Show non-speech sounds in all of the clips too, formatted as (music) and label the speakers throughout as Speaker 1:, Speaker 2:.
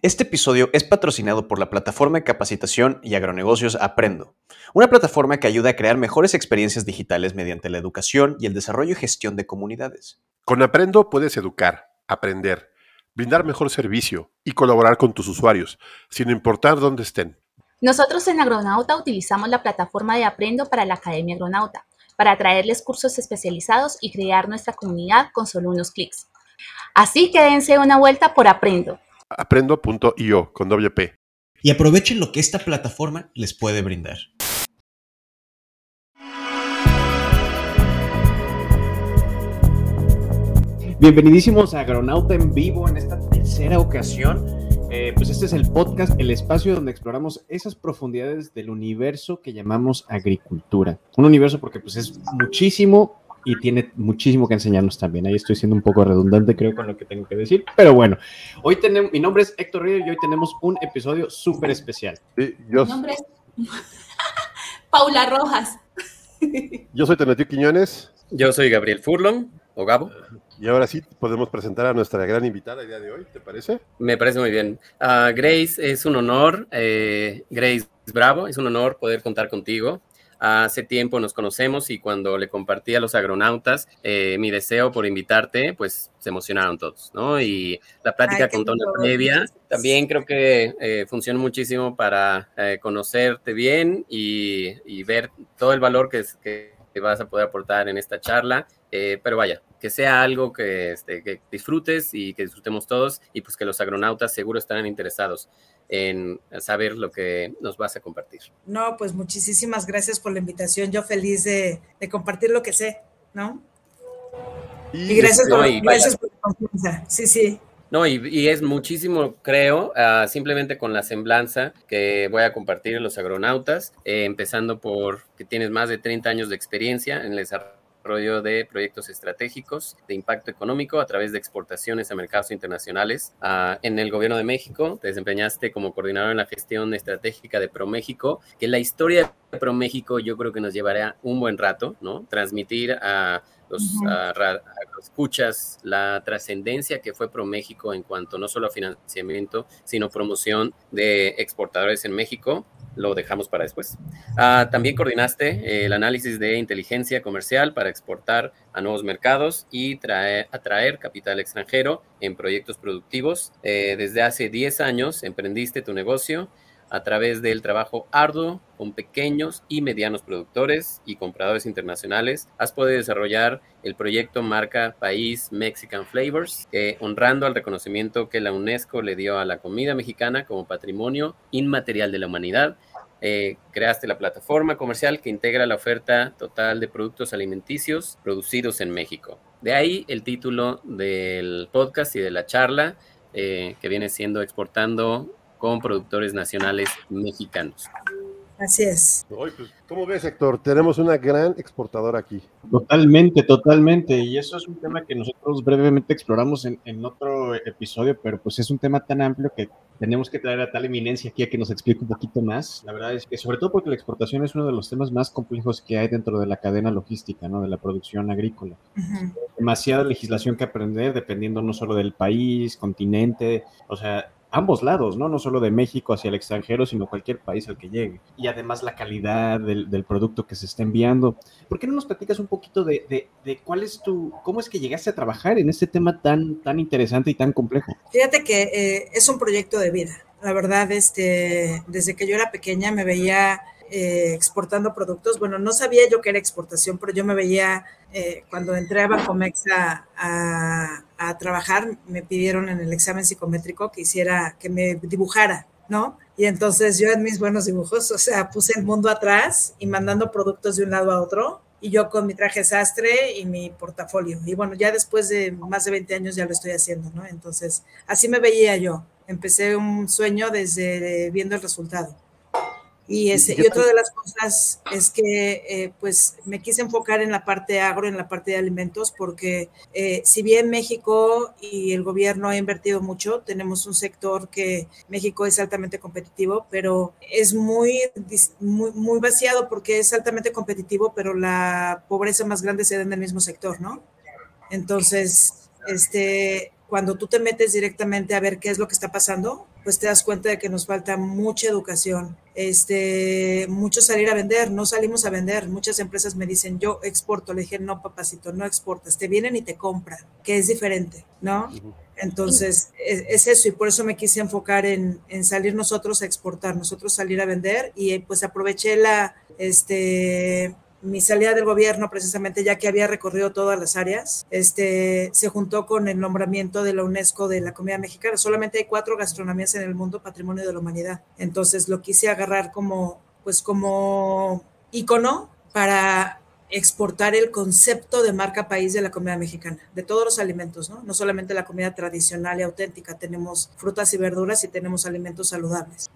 Speaker 1: Este episodio es patrocinado por la plataforma de capacitación y agronegocios Aprendo, una plataforma que ayuda a crear mejores experiencias digitales mediante la educación y el desarrollo y gestión de comunidades.
Speaker 2: Con Aprendo puedes educar, aprender, brindar mejor servicio y colaborar con tus usuarios, sin importar dónde estén.
Speaker 3: Nosotros en Agronauta utilizamos la plataforma de Aprendo para la Academia Agronauta, para traerles cursos especializados y crear nuestra comunidad con solo unos clics. Así que dense una vuelta por Aprendo
Speaker 2: aprendo.io con WP.
Speaker 1: Y aprovechen lo que esta plataforma les puede brindar. Bienvenidísimos a Agronauta en vivo en esta tercera ocasión. Eh, pues este es el podcast, el espacio donde exploramos esas profundidades del universo que llamamos agricultura. Un universo porque pues es muchísimo y tiene muchísimo que enseñarnos también. Ahí estoy siendo un poco redundante, creo, con lo que tengo que decir. Pero bueno, hoy tenemos, mi nombre es Héctor Río y hoy tenemos un episodio súper especial.
Speaker 3: Mi nombre es (laughs) Paula Rojas.
Speaker 2: Yo soy Tenetio Quiñones.
Speaker 4: Yo soy Gabriel Furlong, o Gabo.
Speaker 2: Y ahora sí podemos presentar a nuestra gran invitada el día de hoy, ¿te parece?
Speaker 4: Me parece muy bien. Uh, Grace, es un honor, eh, Grace Bravo, es un honor poder contar contigo. Hace tiempo nos conocemos y cuando le compartí a los agronautas eh, mi deseo por invitarte, pues se emocionaron todos, ¿no? Y la plática con Tona previa también creo que eh, funciona muchísimo para eh, conocerte bien y, ver todo el valor que, que, vas a poder aportar en esta charla. pero vaya, que sea algo que, este, que disfrutes y que disfrutemos todos y pues que los agronautas seguro estarán interesados en saber lo que nos vas a compartir.
Speaker 5: No, pues muchísimas gracias por la invitación. Yo feliz de, compartir lo que sé, ¿no? Y, gracias, por, la confianza. Sí, sí.
Speaker 4: No, y, es muchísimo, creo, ah, simplemente con la semblanza que voy a compartir en los agronautas, eh, empezando por que tienes más de 30 años de experiencia en el desarrollo de proyectos estratégicos de impacto económico a través de exportaciones a mercados internacionales. Ah, en el gobierno de México te desempeñaste como coordinador en la gestión estratégica de ProMéxico, que la historia de ProMéxico yo creo que nos llevará un buen rato, ¿no? Transmitir a los, escuchas la trascendencia que fue ProMéxico en cuanto no solo a financiamiento, sino promoción de exportadores en México lo dejamos para después. Ah, también coordinaste eh, el análisis de inteligencia comercial para exportar a nuevos mercados y traer, atraer capital extranjero en proyectos productivos. Eh, desde hace 10 años emprendiste tu negocio a través del trabajo arduo con pequeños y medianos productores y compradores internacionales, has podido desarrollar el proyecto marca País Mexican Flavors, honrando al reconocimiento que la UNESCO le dio a la comida mexicana como patrimonio inmaterial de la humanidad. Eh, creaste la plataforma comercial que integra la oferta total de productos alimenticios producidos en México. De ahí el título del podcast y de la charla, eh, que viene siendo Exportando con productores nacionales mexicanos.
Speaker 5: Así es.
Speaker 2: Pues, ¿Cómo ves, Héctor? Tenemos una gran exportadora aquí.
Speaker 1: Totalmente, totalmente. Y eso es un tema que nosotros brevemente exploramos en, otro episodio, pero pues es un tema tan amplio que tenemos que traer a tal eminencia aquí a que nos explique un poquito más. La verdad es que, sobre todo porque la exportación es uno de los temas más complejos que hay dentro de la cadena logística, ¿no? De la producción agrícola. Demasiada legislación que aprender dependiendo no solo del país, continente, o sea, ambos lados, ¿no? No solo de México hacia el extranjero, sino cualquier país al que llegue. Y además la calidad del, producto que se está enviando. ¿Por qué no nos platicas un poquito de, cuál es tu, cómo es que llegaste a trabajar en este tema tan, tan interesante y tan complejo?
Speaker 5: Fíjate que eh, es un proyecto de vida. La verdad, este, desde que yo era pequeña me veía eh, exportando productos. Bueno, no sabía yo que era exportación, pero yo me veía eh, cuando entré a Bancomex a, a, trabajar, me pidieron en el examen psicométrico que hiciera, que me dibujara, ¿no? Y entonces yo en mis buenos dibujos, o sea, puse el mundo atrás y mandando productos de un lado a otro. Y yo con mi traje sastre y mi portafolio. Y bueno, ya después de más de 20 años ya lo estoy haciendo, ¿no? Entonces, así me veía yo. Empecé un sueño desde viendo el resultado. Y, ese, y otra de las cosas es que eh, pues me quise enfocar en la parte agro, en la parte de alimentos, porque eh, si bien México y el gobierno ha invertido mucho, tenemos un sector que México es altamente competitivo, pero es muy, muy, muy vaciado porque es altamente competitivo, pero la pobreza más grande se da en el mismo sector, ¿no? Entonces, este, cuando tú te metes directamente a ver qué es lo que está pasando, pues te das cuenta de que nos falta mucha educación, este, mucho salir a vender, no salimos a vender. Muchas empresas me dicen, yo exporto. Le dije, no, papacito, no exportas, te vienen y te compran, que es diferente, ¿no? Entonces, es, eso y por eso me quise enfocar en, en, salir nosotros a exportar, nosotros salir a vender y pues aproveché la, este, mi salida del gobierno, precisamente ya que había recorrido todas las áreas, este, se juntó con el nombramiento de la UNESCO de la comida mexicana. Solamente hay cuatro gastronomías en el mundo, patrimonio de la humanidad. Entonces lo quise agarrar como, pues como ícono para exportar el concepto de marca país de la comida mexicana, de todos los alimentos, ¿no? No solamente la comida tradicional y auténtica, tenemos frutas y verduras y tenemos alimentos saludables.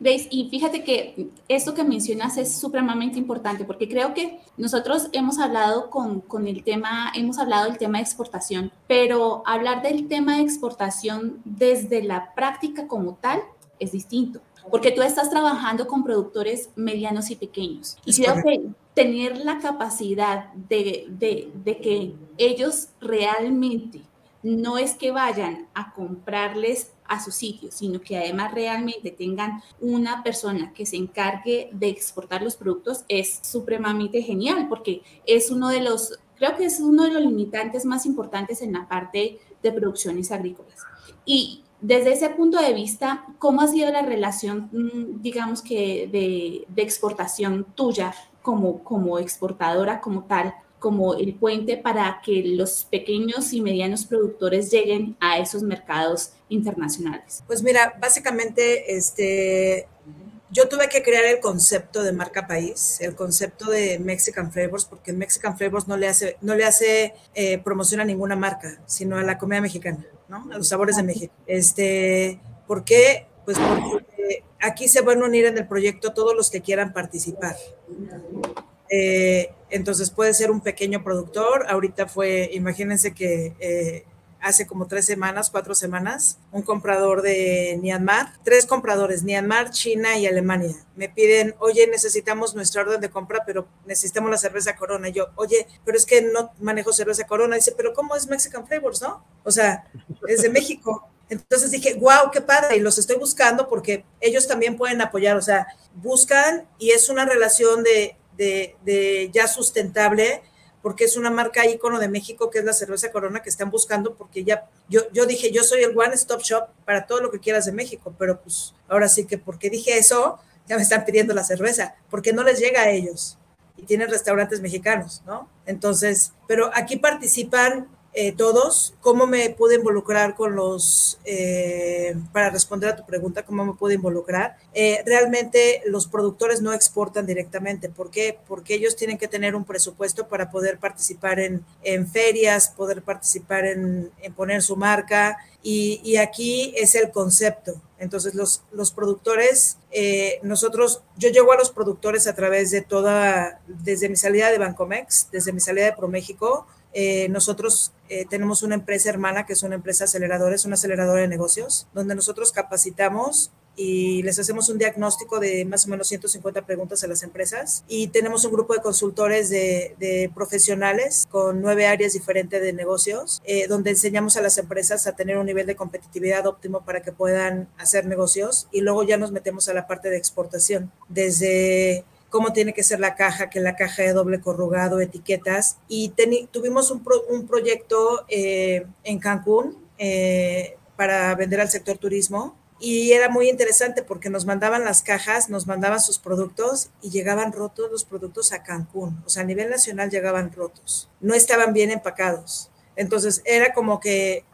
Speaker 3: Grace, y fíjate que esto que mencionas es supremamente importante porque creo que nosotros hemos hablado con, con el tema, hemos hablado del tema de exportación, pero hablar del tema de exportación desde la práctica como tal es distinto porque tú estás trabajando con productores medianos y pequeños. Y creo que tener la capacidad de, de, que ellos realmente no es que vayan a comprarles a su sitio, sino que además realmente tengan una persona que se encargue de exportar los productos es supremamente genial porque es uno de los, creo que es uno de los limitantes más importantes en la parte de producciones agrícolas. Y desde ese punto de vista, ¿cómo ha sido la relación, mm, digamos que, de, exportación tuya como, como exportadora, como tal, como el puente para que los pequeños y medianos productores lleguen a esos mercados internacionales?
Speaker 5: Pues mira, básicamente, este, yo tuve que crear el concepto de marca país, el concepto de Mexican Flavors, porque Mexican Flavors no le hace, no le hace eh, promoción a ninguna marca, sino a la comida mexicana. A los sabores de México. Este, ¿Por qué? Pues porque aquí se van a unir en el proyecto todos los que quieran participar. Eh, entonces puede ser un pequeño productor. Ahorita fue, imagínense que eh, hace como tres semanas, cuatro semanas, un comprador de Myanmar, tres compradores, Myanmar, China y Alemania. Me piden, oye, necesitamos nuestra orden de compra, pero necesitamos la cerveza Corona. Yo, oye, pero es que no manejo cerveza Corona. dice, pero ¿cómo es Mexican Flavors, no? O sea, es de México. Entonces dije, wow, qué padre, y los estoy buscando porque ellos también pueden apoyar, o sea, buscan y es una relación de, de, de ya sustentable, porque es una marca ícono de México que es la cerveza Corona que están buscando, porque ya, yo, yo dije, yo soy el one stop shop para todo lo que quieras de México, pero pues ahora sí que porque dije eso, ya me están pidiendo la cerveza, porque no les llega a ellos y tienen restaurantes mexicanos, ¿no? Entonces, pero aquí participan eh, todos, cómo me pude involucrar con los, eh, para responder a tu pregunta, cómo me pude involucrar. Eh, realmente los productores no exportan directamente. ¿Por qué? Porque ellos tienen que tener un presupuesto para poder participar en, en ferias, poder participar en, en poner su marca. Y, y, aquí es el concepto. Entonces los, los productores, nosotros, yo llego a los productores a través de toda, desde mi salida de Bancomex, desde mi salida de ProMéxico, eh, nosotros eh, tenemos una empresa hermana que es una empresa aceleradora, es una aceleradora de negocios, donde nosotros capacitamos y les hacemos un diagnóstico de más o menos 150 preguntas a las empresas. Y tenemos un grupo de consultores de, profesionales con nueve áreas diferentes de negocios eh, donde enseñamos a las empresas a tener un nivel de competitividad óptimo para que puedan hacer negocios y luego ya nos metemos a la parte de exportación. Desde cómo tiene que ser la caja, que la caja de doble corrugado, etiquetas. Y tuvimos un, un proyecto eh, en Cancún eh, para vender al sector turismo y era muy interesante porque nos mandaban las cajas, nos mandaban sus productos y llegaban rotos los productos a Cancún. O sea, a nivel nacional llegaban rotos, no estaban bien empacados. Entonces era como que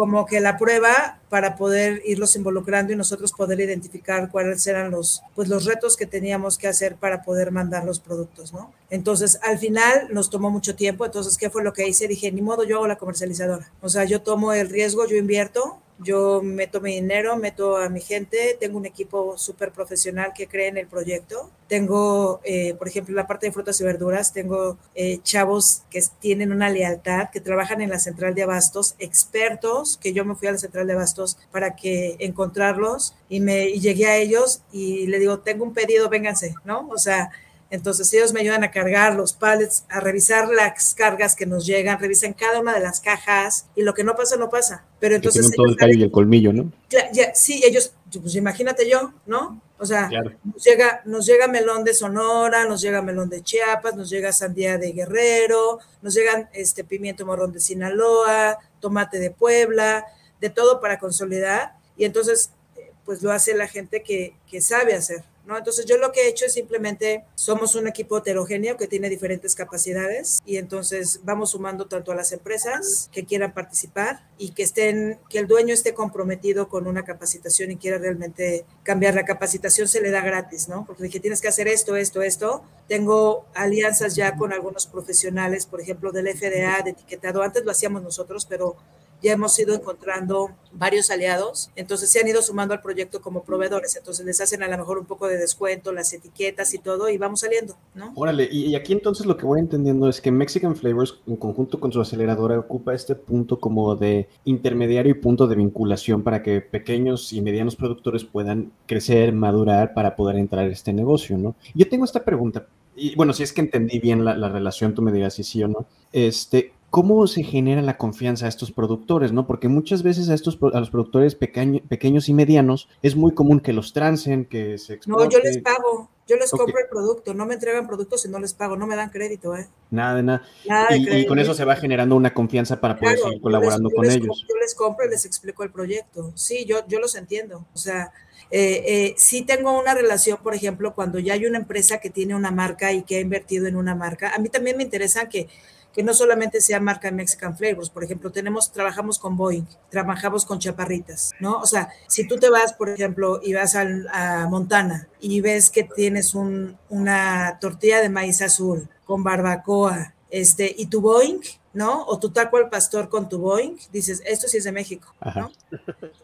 Speaker 5: como que la prueba para poder irlos involucrando y nosotros poder identificar cuáles eran los, pues los retos que teníamos que hacer para poder mandar los productos, ¿no? Entonces, al final nos tomó mucho tiempo, entonces, ¿qué fue lo que hice? Dije, ni modo, yo hago la comercializadora. O sea, yo tomo el riesgo, yo invierto, yo meto mi dinero, meto a mi gente, tengo un equipo súper profesional que cree en el proyecto. Tengo, eh, por ejemplo, la parte de frutas y verduras, tengo eh, chavos que tienen una lealtad, que trabajan en la central de abastos, expertos, que yo me fui a la central de abastos para que encontrarlos y me y llegué a ellos y le digo, tengo un pedido, vénganse, ¿no? O sea, Entonces ellos me ayudan a cargar los pallets, a revisar las cargas que nos llegan, revisan cada una de las cajas y lo que no pasa, no pasa. Pero entonces...
Speaker 1: todo el callo y el colmillo, ¿no?
Speaker 5: Ya, sí, ellos, pues imagínate yo, ¿no? O sea, nos, llega, nos llega melón de Sonora, nos llega melón de Chiapas, nos llega sandía de Guerrero, nos llegan este pimiento morrón de Sinaloa, tomate de Puebla, de todo para consolidar. Y entonces, eh, pues lo hace la gente que, que sabe hacer, entonces yo lo que he hecho es simplemente, somos un equipo heterogéneo que tiene diferentes capacidades y entonces vamos sumando tanto a las empresas que quieran participar y que estén, que el dueño esté comprometido con una capacitación y quiera realmente cambiar. La capacitación se le da gratis, ¿no? Porque dije, tienes que hacer esto, esto, esto. Tengo alianzas ya con algunos profesionales, por ejemplo, del FDA, de etiquetado. Antes lo hacíamos nosotros, pero ya hemos ido encontrando varios aliados, entonces se han ido sumando al proyecto como proveedores, entonces les hacen a lo mejor un poco de descuento, las etiquetas y todo, y vamos saliendo, ¿no?
Speaker 1: Órale, y, aquí entonces lo que voy entendiendo es que Mexican Flavors, en conjunto con su aceleradora, ocupa este punto como de intermediario y punto de vinculación para que pequeños y medianos productores puedan crecer, madurar para poder entrar a este negocio, ¿no? Yo tengo esta pregunta, y bueno, si es que entendí bien la, la relación, tú me dirás si sí o no. Este, ¿Cómo se genera la confianza a estos productores, no? Porque muchas veces a estos a los productores pequeños y medianos es muy común que los trancen, que se
Speaker 5: No, yo les pago, yo les compro el producto, no me entregan productos si no les pago, no me dan crédito, ¿eh?
Speaker 1: Nada de nada. y, con eso se va generando una confianza para poder seguir colaborando con ellos.
Speaker 5: Yo les compro y les explico el proyecto. Sí, yo, yo los entiendo. O sea, eh, eh, sí tengo una relación, por ejemplo, cuando ya hay una empresa que tiene una marca y que ha invertido en una marca. A mí también me interesa que que no solamente sea marca Mexican Flavors, por ejemplo, tenemos, trabajamos con Boeing, trabajamos con chaparritas, ¿no? O sea, si tú te vas, por ejemplo, y vas a Montana y ves que tienes un, una tortilla de maíz azul con barbacoa, este, y tu Boeing, ¿no? O tu taco al pastor con tu Boeing, dices, esto sí es de México, ¿no?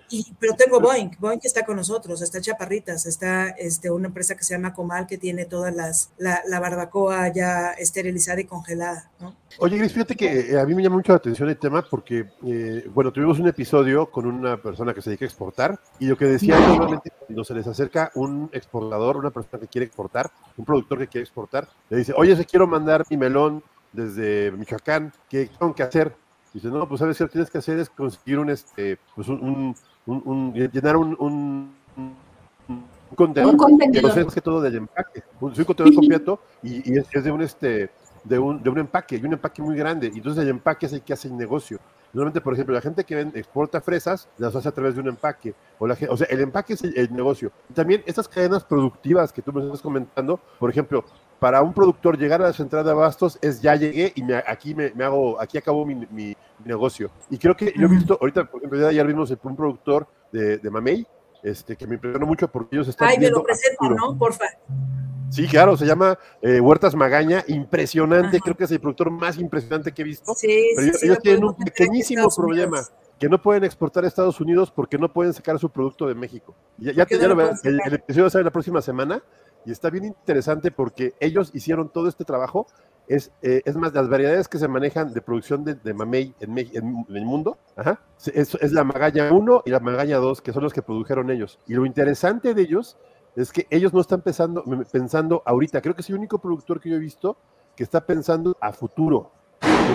Speaker 5: Y, pero tengo Boeing, Boeing está con nosotros, está Chaparritas, está este, una empresa que se llama Comal que tiene todas las, la, barbacoa ya esterilizada y congelada, ¿no?
Speaker 2: Oye, Gris, fíjate que eh, a mí me llama mucho la atención el tema porque, eh, bueno, tuvimos un episodio con una persona que se dedica a exportar y lo que decía normalmente cuando se les acerca un exportador, una persona que quiere exportar, un productor que quiere exportar, le dice, oye, se quiero mandar mi melón desde Michoacán, ¿qué tengo que hacer? Dice, no, pues sabes que lo que tienes que hacer es conseguir un, este, pues un, un, llenar un, un, contenedor, que no sé, que todo del empaque, un, un contenedor completo y, y es, es, de un, este, de un, de un empaque, y un empaque muy grande, y entonces el empaque es el que hace el negocio. Normalmente, por ejemplo, la gente que exporta fresas las hace a través de un empaque. O, la, o sea, el empaque es el, negocio. También estas cadenas productivas que tú me estás comentando, por ejemplo, para un productor llegar a la central de abastos es ya llegué y me, aquí me, me, hago, aquí acabo mi, mi, negocio. Y creo que yo he visto, ahorita, por ejemplo, ya ayer vimos un productor de, de Mamey, este, que me impresionó mucho porque ellos están.
Speaker 5: Ay, me lo presento, ¿no? Porfa.
Speaker 2: Sí, claro, se llama eh, Huertas Magaña, impresionante, creo que es el productor más impresionante que he visto.
Speaker 5: Sí,
Speaker 2: pero ellos, tienen un pequeñísimo problema, que no pueden exportar a Estados Unidos porque no pueden sacar su producto de México. Ya, ya, ya lo el, el, episodio sale la próxima semana y está bien interesante porque ellos hicieron todo este trabajo. Es, eh, es más, las variedades que se manejan de producción de, de mamey en, el mundo, es, la Magaña 1 y la Magaña 2, que son los que produjeron ellos. Y lo interesante de ellos es que ellos no están pensando, pensando ahorita. Creo que es el único productor que yo he visto que está pensando a futuro.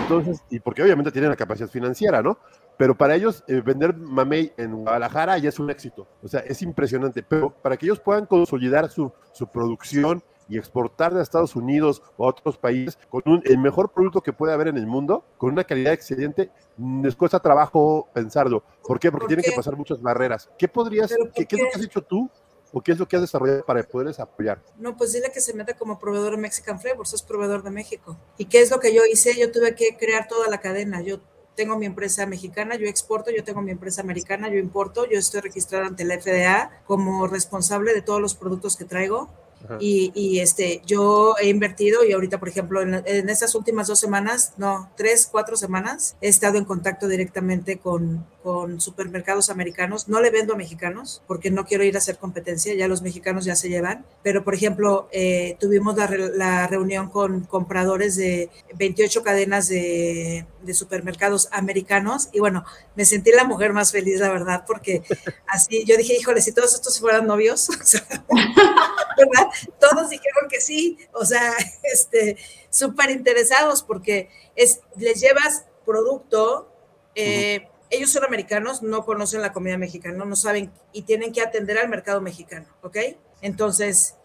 Speaker 2: Entonces, y porque obviamente tienen la capacidad financiera, ¿no? Pero para ellos eh, vender mamey en Guadalajara ya es un éxito. O sea, es impresionante. Pero para que ellos puedan consolidar su, su producción y exportar de Estados Unidos o a otros países con un, el mejor producto que puede haber en el mundo, con una calidad excelente, les cuesta trabajo pensarlo. ¿Por qué? Porque tienen que pasar muchas barreras. ¿Qué podrías, qué, qué, es lo que has hecho tú ¿O qué es lo que has desarrollado para poderles apoyar?
Speaker 5: No, pues dile que se meta como proveedor de Mexican Flavors, es proveedor de México. ¿Y qué es lo que yo hice? Yo tuve que crear toda la cadena. Yo tengo mi empresa mexicana, yo exporto, yo tengo mi empresa americana, yo importo, yo estoy registrada ante la FDA como responsable de todos los productos que traigo. Y, y, este, yo he invertido y ahorita, por ejemplo, en, en, estas últimas dos semanas, no, tres, cuatro semanas, he estado en contacto directamente con, con supermercados americanos. No le vendo a mexicanos porque no quiero ir a hacer competencia, ya los mexicanos ya se llevan. Pero, por ejemplo, eh, tuvimos la, la, reunión con compradores de 28 cadenas de, supermercados americanos y bueno, me sentí la mujer más feliz, la verdad, porque así yo dije, híjole, si todos estos fueran novios, (laughs) ¿verdad? Todos dijeron que sí, o sea, (laughs) este, súper interesados porque es, les llevas producto, eh, ellos son americanos, no conocen la comida mexicana, no saben y tienen que atender al mercado mexicano, ¿ok? Entonces,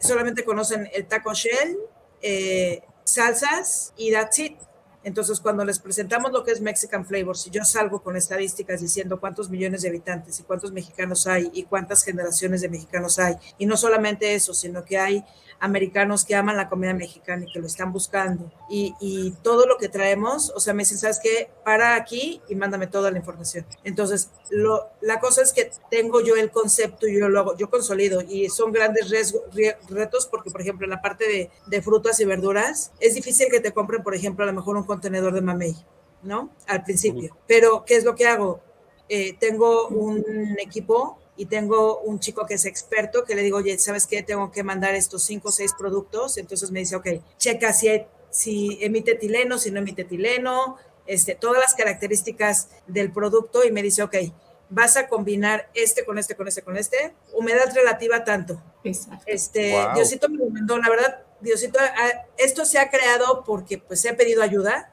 Speaker 5: solamente conocen el taco shell, eh, salsas y that's it. Entonces, cuando les presentamos lo que es Mexican Flavor, si yo salgo con estadísticas diciendo cuántos millones de habitantes y cuántos mexicanos hay y cuántas generaciones de mexicanos hay, y no solamente eso, sino que hay americanos que aman la comida mexicana y que lo están buscando. Y, y, todo lo que traemos, o sea, me dicen, ¿sabes qué? Para aquí y mándame toda la información. Entonces, lo, la cosa es que tengo yo el concepto y yo lo hago, yo consolido y son grandes riesgo, retos porque, por ejemplo, en la parte de, de, frutas y verduras, es difícil que te compren, por ejemplo, a lo mejor un contenedor de mamey, ¿no? Al principio. Pero, ¿qué es lo que hago? Eh, tengo un equipo y tengo un chico que es experto que le digo, oye, ¿sabes qué? Tengo que mandar estos cinco o seis productos. Entonces me dice, ok, checa si, si emite etileno, si no emite etileno, este, todas las características del producto y me dice, ok, vas a combinar este con este, con este, con este, humedad relativa tanto. Exacto. Este, wow. Diosito me lo mandó, la verdad, Diosito, esto se ha creado porque pues he pedido ayuda,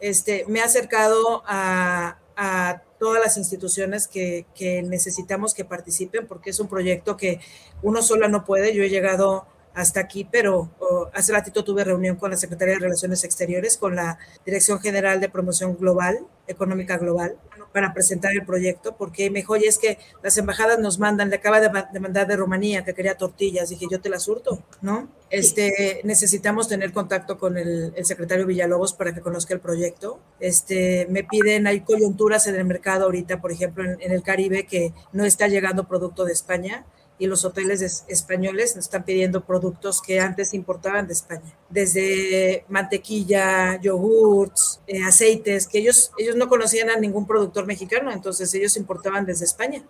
Speaker 5: este, me ha acercado a, a todas las instituciones que, que, necesitamos que participen, porque es un proyecto que uno sola no puede. Yo he llegado hasta aquí, pero oh, hace ratito tuve reunión con la Secretaría de Relaciones Exteriores, con la Dirección General de Promoción Global, Económica Global, para presentar el proyecto, porque me dijo, oye, es que las embajadas nos mandan, le acaba de, de mandar de Rumanía que quería tortillas, dije, yo te las hurto, ¿no? Este, necesitamos tener contacto con el, el, secretario Villalobos para que conozca el proyecto. Este, me piden, hay coyunturas en el mercado ahorita, por ejemplo, en, en el Caribe, que no está llegando producto de España y los hoteles españoles nos están pidiendo productos que antes importaban de España, desde mantequilla, yogurts, eh, aceites, que ellos, ellos no conocían a ningún productor mexicano, entonces ellos importaban desde España.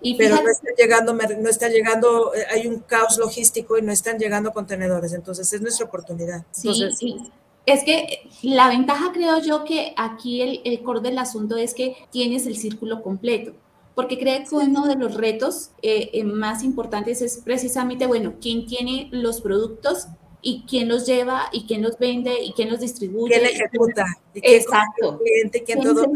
Speaker 5: Y Pero no está llegando, no está llegando, hay un caos logístico y no están llegando contenedores, entonces es nuestra oportunidad. Entonces,
Speaker 3: sí, sí. Es que la ventaja creo yo que aquí el, el core del asunto es que tienes el círculo completo porque creo que uno de los retos eh, más importantes es precisamente, bueno, quién tiene los productos y quién los lleva y quién los vende y quién los distribuye.
Speaker 5: ¿Quién ejecuta?
Speaker 3: ¿Y quién Exacto. Cliente, ¿quién, ¿Quién todo?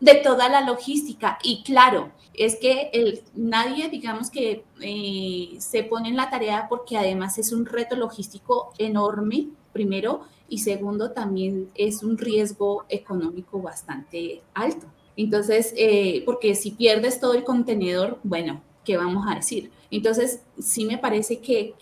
Speaker 3: de toda la logística. Y claro, es que el, nadie, digamos que eh, se pone en la tarea porque además es un reto logístico enorme, primero, y segundo, también es un riesgo económico bastante alto. Entonces, eh, porque si pierdes todo el contenedor, bueno, ¿qué vamos a decir? Entonces, sí me parece que,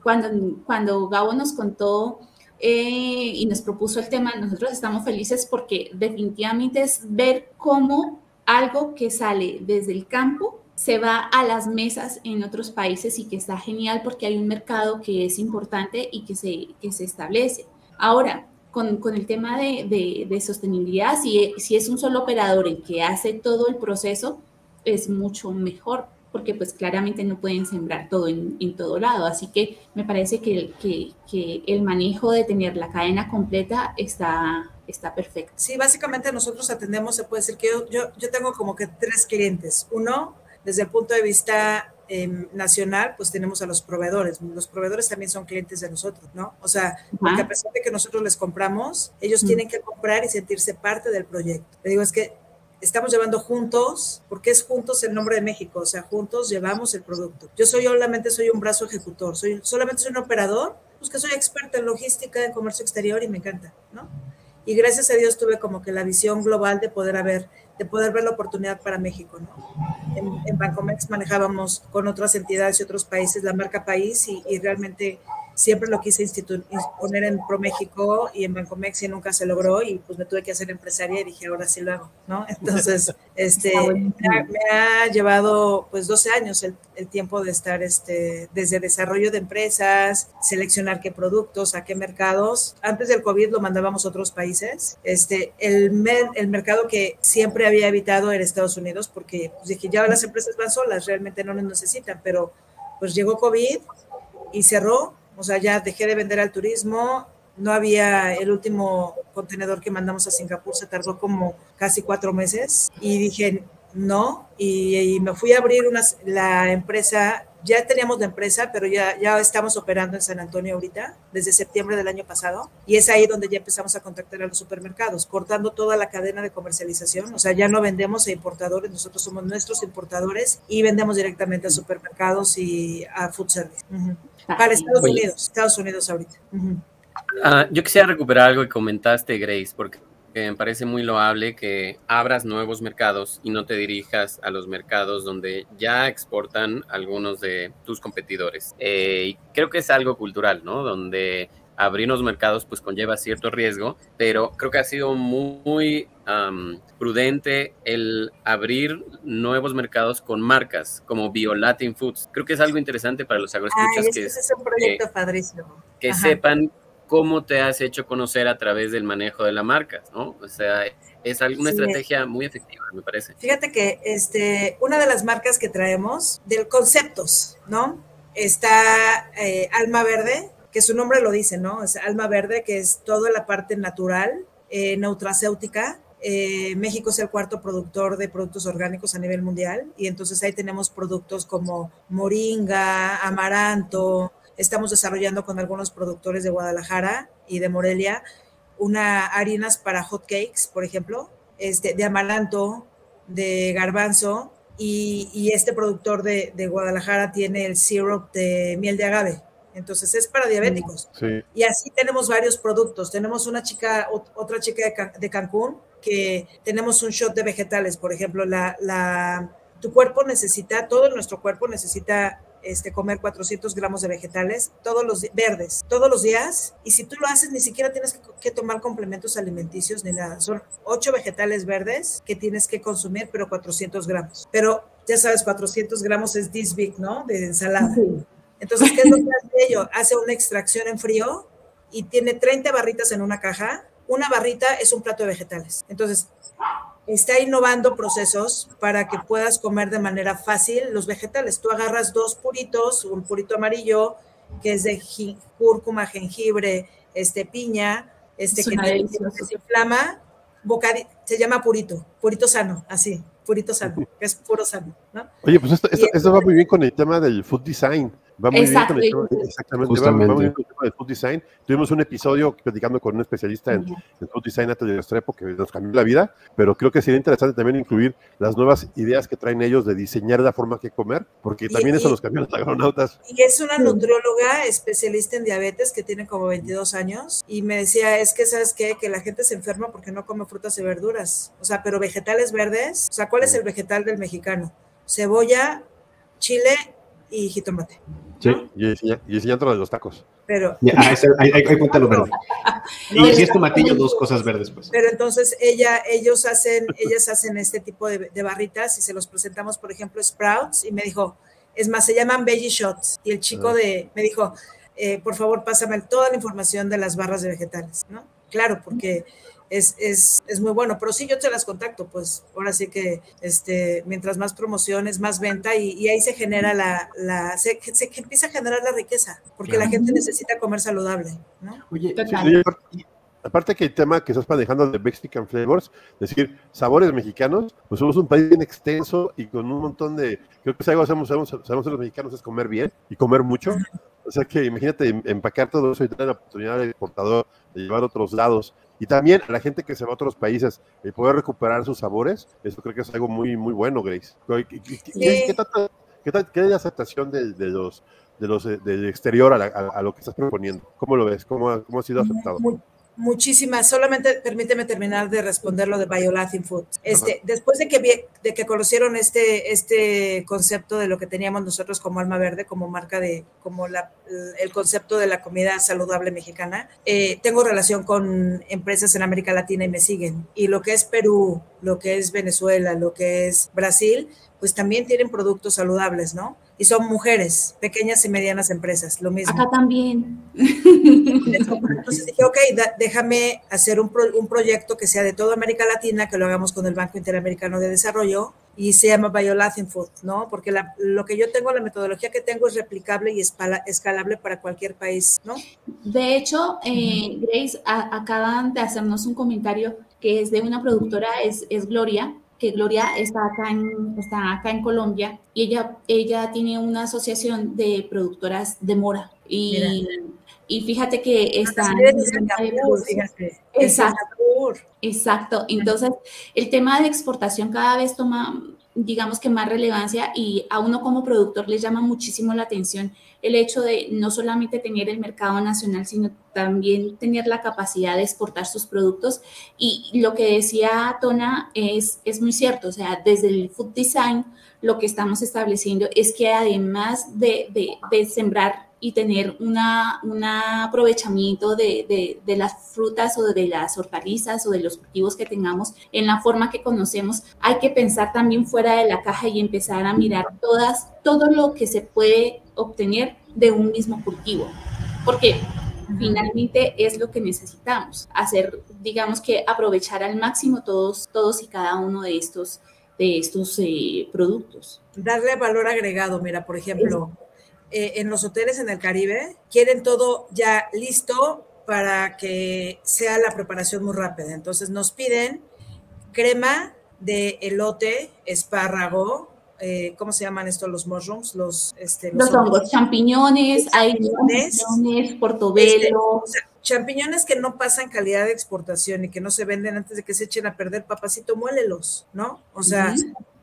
Speaker 3: cuando Gabo nos contó eh, y nos propuso el tema, nosotros estamos felices porque definitivamente es ver cómo algo que sale desde el campo se va a las mesas en otros países y que está genial porque hay un mercado que es importante y que se, que se establece. Ahora, con, con el tema de, de, sostenibilidad, si, si es un solo operador el que hace todo el proceso, es mucho mejor, porque pues claramente no pueden sembrar todo en, en todo lado. Así que me parece que, que, que, el manejo de tener la cadena completa está, está perfecto.
Speaker 5: Sí, básicamente nosotros atendemos, se puede decir que yo, yo, yo tengo como que tres clientes. Uno, desde el punto de vista eh, nacional, pues tenemos a los proveedores. Los proveedores también son clientes de nosotros, ¿no? O sea, porque a pesar de que nosotros les compramos, ellos mm. tienen que comprar y sentirse parte del proyecto. Le digo, es que estamos llevando juntos, porque es juntos el nombre de México, o sea, juntos llevamos el producto. Yo soy solamente soy un brazo ejecutor, soy solamente soy un operador, pues que soy experta en logística, en comercio exterior y me encanta, ¿no? Y gracias a Dios tuve como que la visión global de poder haber de poder ver la oportunidad para México. ¿no? En, en Bancomex manejábamos con otras entidades y otros países la marca país y, y realmente siempre lo quise poner en ProMéxico y en Bancomex y nunca se logró y pues me tuve que hacer empresaria y dije, ahora sí lo hago, ¿no? (laughs) Entonces, este, me ha, me ha, llevado pues 12 años el, el, tiempo de estar este, desde desarrollo de empresas, seleccionar qué productos, a qué mercados. Antes del COVID lo mandábamos a otros países. Este, el, el mercado que siempre había evitado era Estados Unidos porque pues, dije, ya las empresas van solas, realmente no nos necesitan, pero pues llegó COVID y cerró o sea, ya dejé de vender al turismo, no había el último contenedor que mandamos a Singapur, se tardó como casi cuatro meses y dije, no, y, me fui a abrir una, la empresa, ya teníamos la empresa, pero ya, ya estamos operando en San Antonio ahorita, desde septiembre del año pasado, y es ahí donde ya empezamos a contactar a los supermercados, cortando toda la cadena de comercialización, o sea, ya no vendemos a importadores, nosotros somos nuestros importadores y vendemos directamente a supermercados y a food service. Para Estados Unidos, Estados Unidos ahorita.
Speaker 4: Ah, yo quisiera recuperar algo que comentaste, Grace, porque me parece muy loable que abras nuevos mercados y no te dirijas a los mercados donde ya exportan algunos de tus competidores. Eh, y creo que es algo cultural, ¿no? Donde abrir los mercados pues conlleva cierto riesgo, pero creo que ha sido muy, prudente el abrir nuevos mercados con marcas como BioLatin Foods. Creo que es algo interesante para los agroescuchas
Speaker 5: que, es un proyecto padrísimo.
Speaker 4: que sepan cómo te has hecho conocer a través del manejo de la marca, ¿no? O sea, es una estrategia muy efectiva, me parece.
Speaker 5: Fíjate que este, una de las marcas que traemos, del conceptos, ¿no? Está eh, Alma Verde, que su nombre lo dice, ¿no? Es Alma Verde, que es toda la parte natural, eh, nutracéutica. Eh, México es el cuarto productor de productos orgánicos a nivel mundial y entonces ahí tenemos productos como moringa, amaranto, Estamos desarrollando con algunos productores de Guadalajara y de Morelia una harinas para hot cakes, por ejemplo, este, de amaranto, de garbanzo, y, este productor de, Guadalajara tiene el syrup de miel de agave. Entonces es para diabéticos. Y así tenemos varios productos. Tenemos una chica, otra chica de, Cancún, que tenemos un shot de vegetales, por ejemplo, la, la, tu cuerpo necesita, todo nuestro cuerpo necesita este, comer 400 gramos de vegetales todos los verdes, todos los días. Y si tú lo haces, ni siquiera tienes que, tomar complementos alimenticios ni nada. Son 8 vegetales verdes que tienes que consumir, pero 400 gramos. Pero ya sabes, 400 gramos es this big, ¿no? De ensalada. Entonces, ¿qué es lo que hace ello? Hace una extracción en frío y tiene 30 barritas en una caja. Una barrita es un plato de vegetales. Entonces, está innovando procesos para que puedas comer de manera fácil los vegetales. Tú agarras dos puritos, un purito amarillo que es de cúrcuma, jengibre, este piña, este que se inflama, se llama purito, purito sano, así, purito sano, que es puro sano, ¿no?
Speaker 2: Oye, pues esto, esto va muy bien con el tema del food design. Va muy bien con el exactamente, va, muy bien con el tema de food design. Tuvimos un episodio platicando con un especialista en, food design antes de Restrepo que nos cambió la vida, pero creo que sería interesante también incluir las nuevas ideas que traen ellos de diseñar la forma que comer, porque también eso nos cambió los agronautas.
Speaker 5: Y es una nutrióloga especialista en diabetes que tiene como 22 años y me decía, es que sabes qué, que la gente se enferma porque no come frutas y verduras, o sea, pero vegetales verdes, o sea, ¿cuál es el vegetal del mexicano? Cebolla, chile y jitomate.
Speaker 2: Sí. Y, enseñando de los tacos.
Speaker 5: Pero.
Speaker 1: Ah, lo verde. (laughs) y si es tomatillo, dos cosas verdes, pues.
Speaker 5: Pero entonces ella, ellos hacen, ellas hacen este tipo de, barritas y se los presentamos, por ejemplo, Sprouts, y me dijo, es más, se llaman Veggie Shots. Y el chico ah. de, me dijo, eh, por favor, pásame toda la información de las barras de vegetales, ¿no? Claro, porque es, es, es, muy bueno. Pero sí, yo te las contacto, pues ahora sí que este, mientras más promociones, más venta y, ahí se genera la, la se, se, empieza a generar la riqueza, porque la gente necesita comer saludable, ¿no?
Speaker 2: Oye, aparte que el tema que estás manejando de Mexican Flavors, es decir, sabores mexicanos, pues somos un país bien extenso y con un montón de, creo que si algo sabemos, sabemos, sabemos los mexicanos es comer bien y comer mucho. O sea que imagínate empacar todo eso y tener la oportunidad de exportador de llevar a otros lados y también a la gente que se va a otros países, el poder recuperar sus sabores, eso creo que es algo muy, muy bueno, Grace. ¿Qué, qué, hay de aceptación de, los, de los, del exterior a, lo que estás proponiendo? ¿Cómo lo ves? ¿Cómo, cómo ha sido aceptado?
Speaker 5: Muchísimas. Solamente permíteme terminar de responder lo de BioLatin Food. Este, después de que, de que conocieron este, este concepto de lo que teníamos nosotros como Alma Verde, como marca de, como la, el concepto de la comida saludable mexicana, eh, tengo relación con empresas en América Latina y me siguen. Y lo que es Perú, lo que es Venezuela, lo que es Brasil, pues también tienen productos saludables, ¿no? Y son mujeres, pequeñas y medianas empresas, lo mismo.
Speaker 3: Acá también.
Speaker 5: Entonces dije, ok, déjame hacer un, un, proyecto que sea de toda América Latina, que lo hagamos con el Banco Interamericano de Desarrollo y se llama BioLatin Food, ¿no? Porque lo que yo tengo, la metodología que tengo es replicable y escalable para cualquier país, ¿no?
Speaker 3: De hecho, eh, Grace, acaban de hacernos un comentario que es de una productora, es, es Gloria, que Gloria está acá en, está acá en Colombia y ella, ella tiene una asociación de productoras de mora. Y, y fíjate que está... Exacto, exacto. Entonces, el tema de exportación cada vez toma digamos que más relevancia y a uno como productor le llama muchísimo la atención el hecho de no solamente tener el mercado nacional, sino también tener la capacidad de exportar sus productos. Y lo que decía Tona es, es muy cierto, o sea, desde el food design lo que estamos estableciendo es que además de, de, de sembrar y tener una, un aprovechamiento de, de, las frutas o de las hortalizas o de los cultivos que tengamos en la forma que conocemos, hay que pensar también fuera de la caja y empezar a mirar todas, todo lo que se puede obtener de un mismo cultivo. Porque finalmente es lo que necesitamos, hacer, digamos que aprovechar al máximo todos, todos y cada uno de estos, de estos eh, productos.
Speaker 5: Darle valor agregado, mira, por ejemplo. Eh, en los hoteles en el Caribe, quieren todo ya listo para que sea la preparación muy rápida. Entonces nos piden crema de elote, espárrago, eh, ¿cómo se llaman estos los mushrooms? Los,
Speaker 3: este, los, hongos, champiñones, hay champiñones, portobelo.
Speaker 5: Este, champiñones que no pasan calidad de exportación y que no se venden antes de que se echen a perder, papacito, muélelos, ¿no? O sea,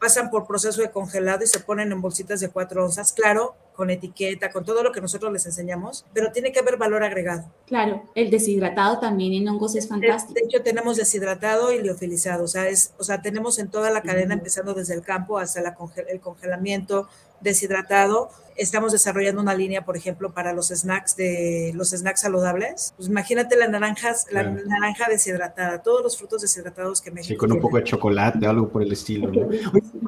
Speaker 5: pasan por proceso de congelado y se ponen en bolsitas de cuatro onzas, claro, con etiqueta, con todo lo que nosotros les enseñamos, pero tiene que haber valor agregado.
Speaker 3: Claro, el deshidratado también en hongos es fantástico.
Speaker 5: De, hecho, tenemos deshidratado y liofilizado, o sea, es, o sea, tenemos en toda la cadena, empezando desde el campo hasta la el congelamiento, deshidratado. Estamos desarrollando una línea, por ejemplo, para los snacks de los snacks saludables. Pues imagínate las naranjas, la naranja deshidratada, todos los frutos deshidratados que México.
Speaker 1: Sí, con un poco de chocolate, algo por el estilo.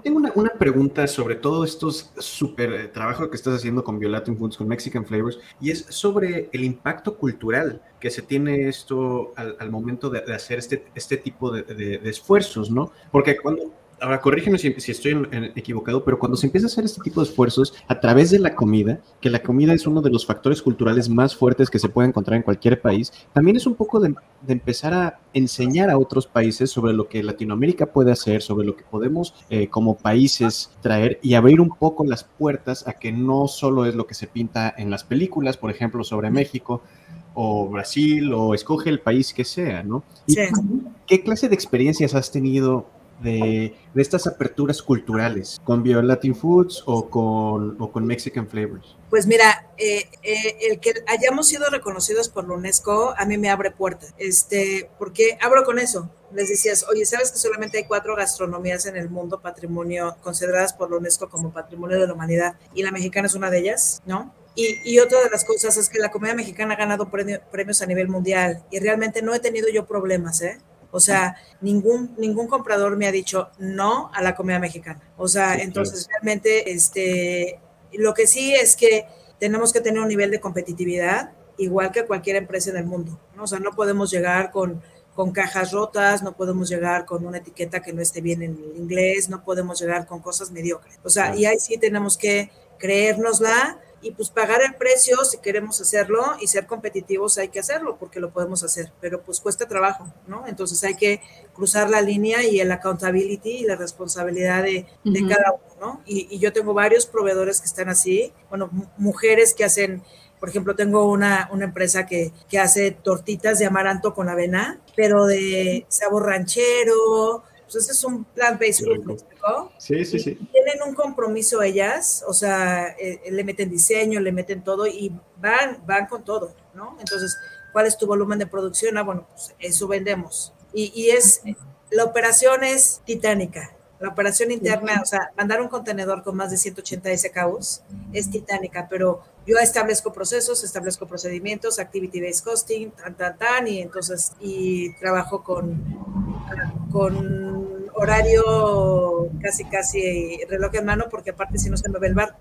Speaker 1: tengo una, una, pregunta sobre todo estos súper eh, trabajos que estás haciendo con Violatin Foods, con Mexican Flavors, y es sobre el impacto cultural que se tiene esto al, momento de, hacer este, este tipo de, de esfuerzos, ¿no? Porque cuando ahora corrígeme si, estoy equivocado, pero cuando se empieza a hacer este tipo de esfuerzos a través de la comida, que la comida es uno de los factores culturales más fuertes que se puede encontrar en cualquier país, también es un poco de, empezar a enseñar a otros países sobre lo que Latinoamérica puede hacer, sobre lo que podemos eh, como países traer y abrir un poco las puertas a que no solo es lo que se pinta en las películas, por ejemplo, sobre México, o Brasil o escoge el país que sea, ¿no? ¿Qué clase de experiencias has tenido de, estas aperturas culturales con Latin Foods o con, o con Mexican Flavors?
Speaker 5: Pues mira, eh, eh, el que hayamos sido reconocidos por la UNESCO a mí me abre puertas, este, porque abro con eso. Les decías, oye, ¿sabes que solamente hay cuatro gastronomías en el mundo patrimonio consideradas por la UNESCO como patrimonio de la humanidad y la mexicana es una de ellas, ¿no? Y, y, otra de las cosas es que la comida mexicana ha ganado premios a nivel mundial y realmente no he tenido yo problemas, ¿eh? O sea, ningún, ningún comprador me ha dicho no a la comida mexicana. O sea, entonces realmente, este, lo que sí es que tenemos que tener un nivel de competitividad igual que cualquier empresa en el mundo. ¿no? O sea, no podemos llegar con, con cajas rotas, no podemos llegar con una etiqueta que no esté bien en inglés, no podemos llegar con cosas mediocres. O sea, y ahí sí tenemos que creérnosla y pues pagar el precio si queremos hacerlo y ser competitivos hay que hacerlo porque lo podemos hacer, pero pues cuesta trabajo, ¿no? Entonces hay que cruzar la línea y el accountability y la responsabilidad de, cada uno, ¿no? Y, yo tengo varios proveedores que están así, bueno, mujeres que hacen, por ejemplo, tengo una, una empresa que, que hace tortitas de amaranto con avena, pero de sabor ranchero, pues ese es un plant-based
Speaker 1: Sí, sí, sí.
Speaker 5: Tienen un compromiso ellas, o sea, eh, le meten diseño, le meten todo y van, van con todo, ¿no? Entonces, ¿cuál es tu volumen de producción? Ah, bueno, pues eso vendemos. Y, y es, la operación es titánica. La operación interna, o sea, mandar un contenedor con más de 180 SKUs es titánica, pero yo establezco procesos, establezco procedimientos, activity-based costing, tan, tan, tan, y entonces, y trabajo con, con horario casi, casi reloj en mano, porque aparte si no se me ve el barco.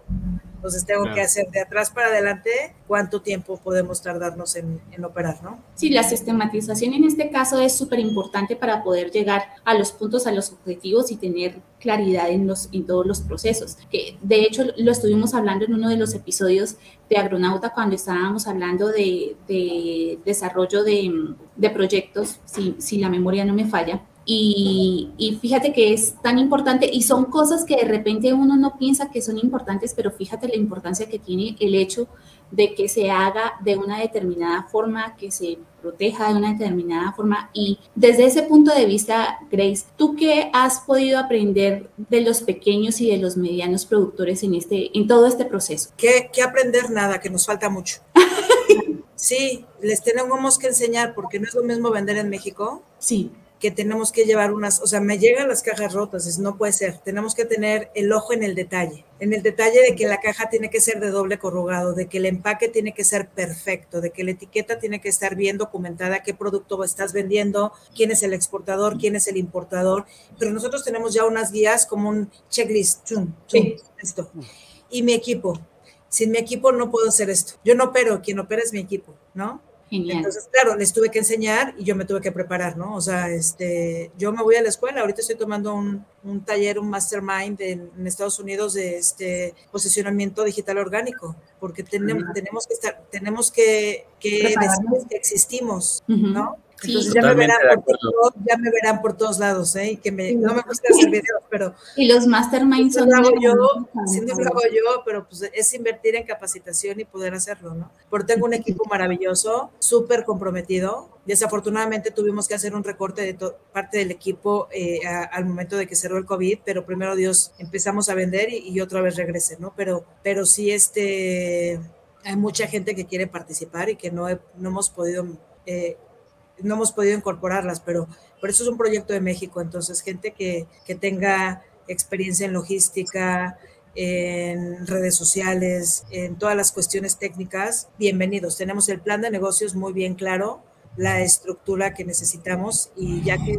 Speaker 5: Entonces tengo que hacer de atrás para adelante cuánto tiempo podemos tardarnos en, operar, ¿no?
Speaker 3: Sí, la sistematización en este caso es súper importante para poder llegar a los puntos, a los objetivos y tener claridad en, los, en todos los procesos. Que de hecho lo estuvimos hablando en uno de los episodios de Agronauta cuando estábamos hablando de, de desarrollo de, de proyectos, si, si la memoria no me falla Y, y, fíjate que es tan importante y son cosas que de repente uno no piensa que son importantes, pero fíjate la importancia que tiene el hecho de que se haga de una determinada forma, que se proteja de una determinada forma. Y desde ese punto de vista, Grace, ¿tú qué has podido aprender de los pequeños y de los medianos productores en, este, en todo este proceso?
Speaker 5: ¿Qué, qué aprender? Nada, que nos falta mucho. (laughs) sí, les tenemos que enseñar porque no es lo mismo vender en México.
Speaker 3: Sí
Speaker 5: que tenemos que llevar unas, o sea, me llegan las cajas rotas, es, no puede ser, tenemos que tener el ojo en el detalle, en el detalle de que la caja tiene que ser de doble corrugado, de que el empaque tiene que ser perfecto, de que la etiqueta tiene que estar bien documentada, qué producto estás vendiendo, quién es el exportador, quién es el importador, pero nosotros tenemos ya unas guías como un checklist, esto. Y mi equipo, sin mi equipo no puedo hacer esto. Yo no opero, quien opera es mi equipo, ¿no? Entonces, claro, les tuve que enseñar y yo me tuve que preparar, ¿no? O sea, este, yo me voy a la escuela, ahorita estoy tomando un, un taller, un mastermind en, en, Estados Unidos de este posicionamiento digital orgánico, porque tenemos, tenemos que estar, tenemos que, que decir que existimos, ¿no? Entonces ya me, verán por todos, ya me verán por todos lados, ¿eh? Y que me, no me gusta hacer videos, pero...
Speaker 3: Y los masterminds son...
Speaker 5: Lo hago yo, sí lo hago yo, pero pues es invertir en capacitación y poder hacerlo, ¿no? Porque tengo un equipo maravilloso, súper comprometido. Desafortunadamente tuvimos que hacer un recorte de parte del equipo eh, a, al momento de que cerró el COVID, pero primero Dios empezamos a vender y, y otra vez regrese, ¿no? Pero, pero sí, este... Hay mucha gente que quiere participar y que no, he, no hemos podido... Eh, no hemos podido incorporarlas, pero por eso es un proyecto de México. Entonces, gente que, que tenga experiencia en logística, en redes sociales, en todas las cuestiones técnicas, bienvenidos. Tenemos el plan de negocios muy bien claro, la estructura que necesitamos y ya que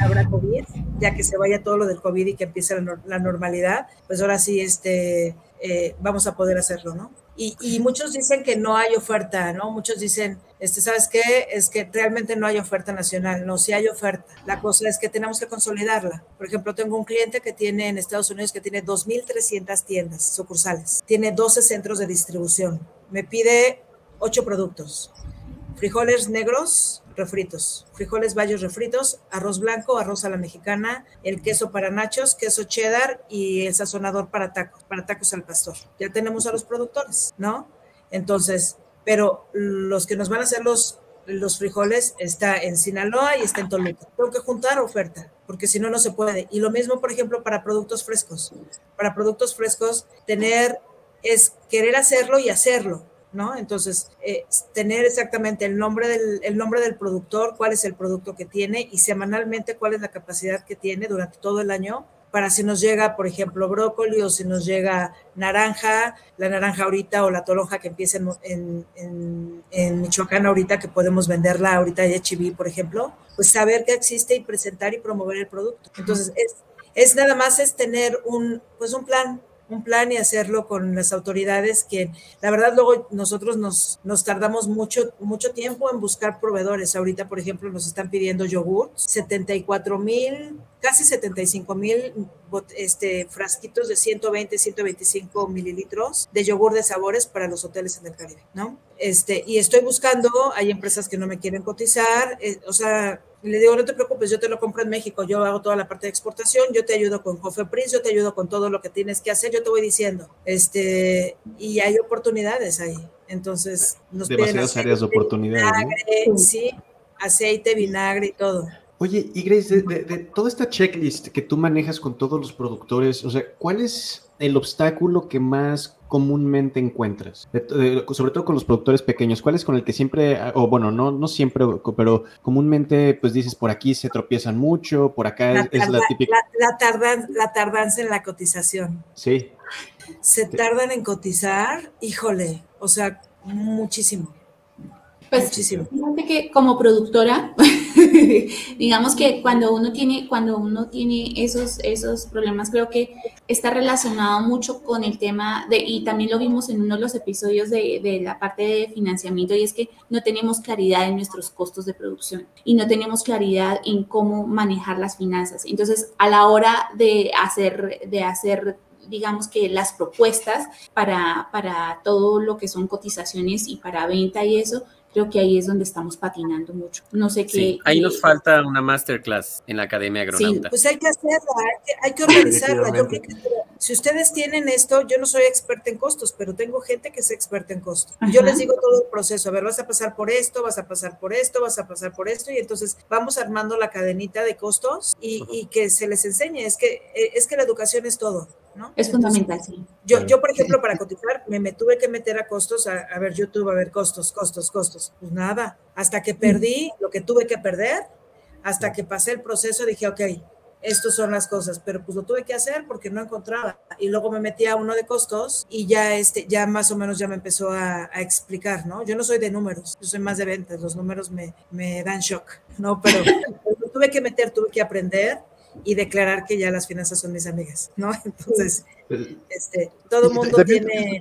Speaker 5: habrá COVID, ya que se vaya todo lo del COVID y que empiece la, la normalidad, pues ahora sí este, eh, vamos a poder hacerlo, ¿no? Y, muchos dicen que no hay oferta, ¿no? Muchos dicen, este, ¿sabes qué? Es que realmente no hay oferta nacional. No, sí hay oferta. La cosa es que tenemos que consolidarla. Por ejemplo, tengo un cliente que tiene en Estados Unidos que tiene 2.300 tiendas sucursales. Tiene 12 centros de distribución. Me pide 8 productos. Frijoles negros, refritos, frijoles bayos refritos, arroz blanco, arroz a la mexicana, el queso para nachos, queso cheddar y el sazonador para tacos, para tacos al pastor. Ya tenemos a los productores, ¿no? Entonces, pero los que nos van a hacer los, los frijoles está en Sinaloa y está en Toluca. Tengo que juntar oferta, porque si no, no se puede. Y lo mismo, por ejemplo, para productos frescos. Para productos frescos, tener es querer hacerlo y hacerlo ¿no? Entonces, eh, tener exactamente el nombre, del, el nombre del productor, cuál es el producto que tiene y semanalmente cuál es la capacidad que tiene durante todo el año para si nos llega, por ejemplo, brócoli o si nos llega naranja, la naranja ahorita o la toronja que empieza en, en, en Michoacán ahorita, que podemos venderla ahorita de HB, por ejemplo, pues saber que existe y presentar y promover el producto. Entonces, es, es nada más es tener un, pues un plan, un plan y hacerlo con las autoridades que la verdad luego nosotros nos, nos tardamos mucho, mucho tiempo en buscar proveedores. Ahorita, por ejemplo, nos están pidiendo yogur, 74 mil, casi 75 mil este, frasquitos de 120, 125 mililitros de yogur de sabores para los hoteles en el Caribe, ¿no? Este, y estoy buscando, hay empresas que no me quieren cotizar, eh, o sea, le digo, no te preocupes, yo te lo compro en México, yo hago toda la parte de exportación, yo te ayudo con Cofepris, yo te ayudo con todo lo que tienes que hacer, yo te voy diciendo, este, y hay oportunidades ahí. Entonces,
Speaker 1: nos demasiadas áreas de oportunidad.
Speaker 5: ¿no? Sí, aceite, vinagre y todo.
Speaker 1: Oye, y Grace, de, de, de, toda esta checklist que tú manejas con todos los productores, o sea, ¿cuál es el obstáculo que más comúnmente encuentras? De, sobre todo con los productores pequeños, ¿cuál es con el que siempre, o bueno, no, no siempre, pero comúnmente, pues dices, por aquí se tropiezan mucho, por acá
Speaker 5: la
Speaker 1: es, es la típica...
Speaker 5: La, la, tardan, la tardanza en la cotización.
Speaker 1: Sí.
Speaker 5: Se tardan en cotizar, híjole, o sea, muchísimo.
Speaker 3: Pues, Muchísimo. Fíjate que como productora, (laughs) (laughs) digamos que cuando uno tiene, cuando uno tiene esos, esos problemas, creo que está relacionado mucho con el tema de, y también lo vimos en uno de los episodios de, de la parte de financiamiento, y es que no tenemos claridad en nuestros costos de producción y no tenemos claridad en cómo manejar las finanzas. Entonces, a la hora de hacer, de hacer digamos que las propuestas para, para todo lo que son cotizaciones y para venta y eso, creo que ahí es donde estamos patinando mucho. No sé qué.
Speaker 4: ahí nos falta una masterclass en la Academia Agronauta.
Speaker 5: Sí, pues hay que hacerla, hay que, organizarla. si ustedes tienen esto, yo no soy experta en costos, pero tengo gente que es experta en costos. Yo les digo todo el proceso, a ver, vas a pasar por esto, vas a pasar por esto, vas a pasar por esto, y entonces vamos armando la cadenita de costos y, que se les enseñe. Es que, eh, es que la educación es todo. ¿No?
Speaker 3: Es fundamental, sí.
Speaker 5: Yo, yo, por ejemplo, para cotizar, me, me tuve que meter a costos, a, a, ver YouTube, a ver costos, costos, costos. Pues nada, hasta que perdí lo que tuve que perder, hasta que pasé el proceso, dije, ok, estas son las cosas, pero pues lo tuve que hacer porque no encontraba. Y luego me metí a uno de costos y ya, este, ya más o menos ya me empezó a, a explicar, ¿no? Yo no soy de números, yo soy más de ventas, los números me, me dan shock, ¿no? Pero, (laughs) pero tuve que meter, tuve que aprender y declarar que ya las finanzas son mis amigas, ¿no? (laughs) Entonces, este, todo el mundo tiene...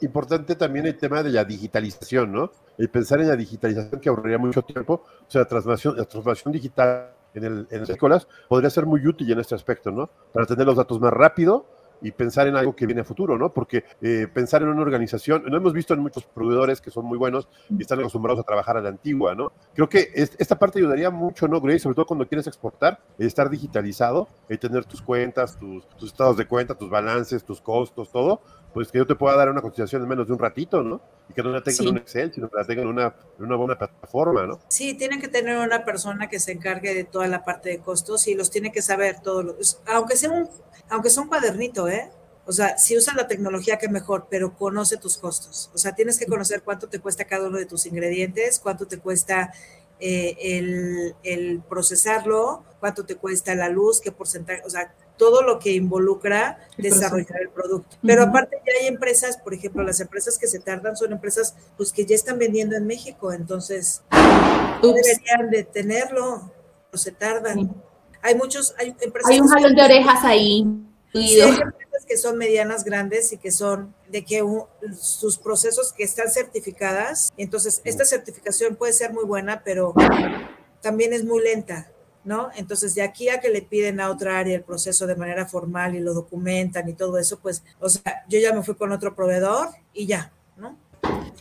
Speaker 2: importante también el tema de la digitalización, ¿no? El pensar en la digitalización que ahorraría mucho tiempo, o sea, la transformación, la transformación digital en, el, en las escuelas podría ser muy útil en este aspecto, ¿no? Para tener los datos más rápido y pensar en algo que viene a futuro, ¿no? Porque eh, pensar en una organización, no hemos visto en muchos proveedores que son muy buenos y están acostumbrados a trabajar a la antigua, ¿no? Creo que es, esta parte ayudaría mucho, ¿no, Grace? Sobre todo cuando quieres exportar, estar digitalizado, y tener tus cuentas, tus, estados de cuenta, tus balances, tus costos, todo, pues que yo te pueda dar una cotización en menos de un ratito, ¿no? Y que no la tengan en un Excel, sino que la tengan en una, una buena plataforma, ¿no?
Speaker 5: Sí, tienen que tener una persona que se encargue de toda la parte de costos y los tiene que saber todos los, aunque sea un, aunque sea un cuadernito, ¿eh? O sea, si usas la tecnología, que mejor, pero conoce tus costos. O sea, tienes que conocer cuánto te cuesta cada uno de tus ingredientes, cuánto te cuesta eh, el, el, procesarlo, cuánto te cuesta la luz, qué porcentaje, o sea, todo lo que involucra desarrollar el producto. Pero aparte ya hay empresas, por ejemplo, las empresas que se tardan son empresas pues que ya están vendiendo en México, entonces no deberían de tenerlo, o se tardan. Hay muchos, hay empresas.
Speaker 3: Hay un jalón de orejas ahí.
Speaker 5: Sí, hay empresas que son medianas, grandes y que son de que un, sus procesos que están certificadas. Entonces, esta certificación puede ser muy buena, pero también es muy lenta. ¿No? Entonces, de aquí a que le piden a otra área el proceso de manera formal y lo documentan y todo eso, pues, o sea, yo ya me fui con otro proveedor y ya, ¿no?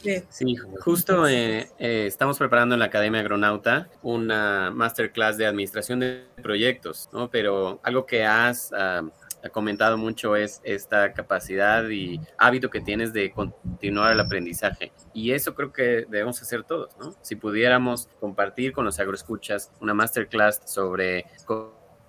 Speaker 4: Sí, sí justo eh, eh, estamos preparando en la Academia Agronauta una masterclass de administración de proyectos, ¿no? Pero algo que has... Uh, comentado mucho es esta capacidad y hábito que tienes de continuar el aprendizaje. Y eso creo que debemos hacer todos, ¿no? Si pudiéramos compartir con los agroescuchas una masterclass sobre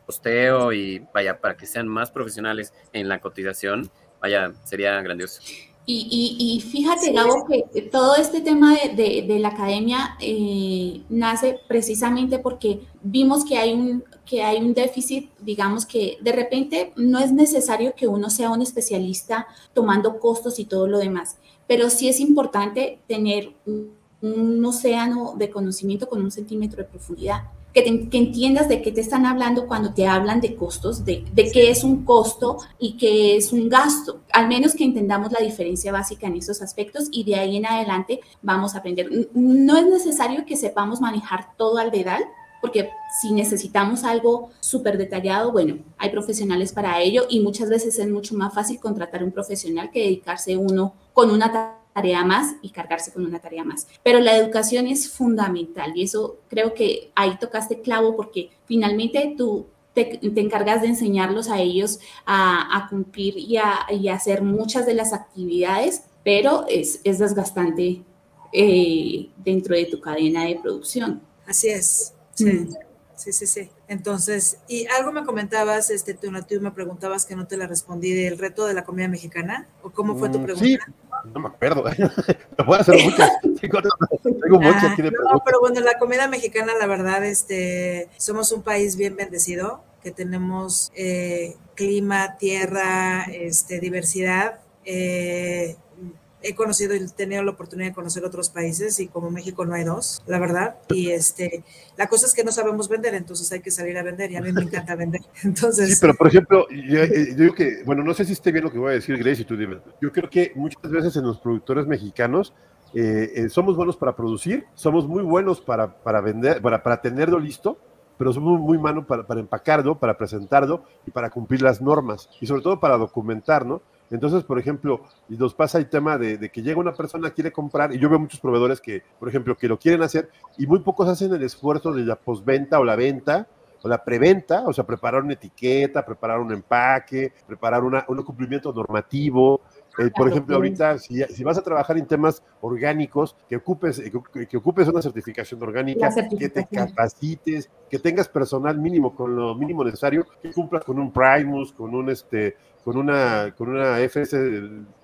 Speaker 4: costeo y vaya, para que sean más profesionales en la cotización, vaya, sería grandioso.
Speaker 3: Y, y, fíjate, Gabo, que todo este tema de, de, la academia eh, nace precisamente porque vimos que hay, un, que hay un déficit, digamos que de repente no es necesario que uno sea un especialista tomando costos y todo lo demás, pero sí es importante tener un, un océano de conocimiento con un centímetro de profundidad que, te, que, entiendas de qué te están hablando cuando te hablan de costos, de, de qué es un costo y qué es un gasto. Al menos que entendamos la diferencia básica en esos aspectos y de ahí en adelante vamos a aprender. No es necesario que sepamos manejar todo al dedal, porque si necesitamos algo súper detallado, bueno, hay profesionales para ello y muchas veces es mucho más fácil contratar un profesional que dedicarse uno con una tarea más y cargarse con una tarea más. Pero la educación es fundamental y eso creo que ahí tocaste clavo porque finalmente tú te, te encargas de enseñarlos a ellos a, a cumplir y a, y a, hacer muchas de las actividades, pero es, es desgastante eh, dentro de tu cadena de producción.
Speaker 5: Así es. Sí. Mm. Sí, sí, sí. Entonces, y algo me comentabas, este, tú, tú me preguntabas que no te la respondí del reto de la comida mexicana, o cómo fue tu pregunta.
Speaker 2: Sí, no me acuerdo. (laughs) Me puedo hacer muchas. Tengo muchas
Speaker 5: aquí de No, pero bueno, la comida mexicana, la verdad, este, somos un país bien bendecido, que tenemos eh, clima, tierra, este, diversidad. Eh, he conocido y tenido la oportunidad de conocer otros países y como México no hay dos, la verdad. Y este, la cosa es que no sabemos vender, entonces hay que salir a vender y a mí me encanta (laughs) vender. (laughs) Entonces,
Speaker 2: sí, pero por ejemplo, yo, yo digo que, bueno, no sé si esté bien lo que voy a decir, Grace, y tú dime. Yo creo que muchas veces en los productores mexicanos eh, eh, somos buenos para producir, somos muy buenos para, para vender, para, para tenerlo listo, pero somos muy malos para, para empacarlo, para presentarlo y para cumplir las normas y sobre todo para documentar, ¿no? Entonces, por ejemplo, y nos pasa el tema de, que llega una persona, quiere comprar, y yo veo muchos proveedores que, por ejemplo, que lo quieren hacer, y muy pocos hacen el esfuerzo de la posventa o la venta, o la preventa, o sea, preparar una etiqueta, preparar un empaque, preparar un cumplimiento normativo, eh, por ejemplo, ahorita, si, vas a trabajar en temas orgánicos, que ocupes, eh, que, ocupes una certificación orgánica, que te capacites, que tengas personal mínimo, con lo mínimo necesario, que cumplas con un Primus, con un este, con una, con una FS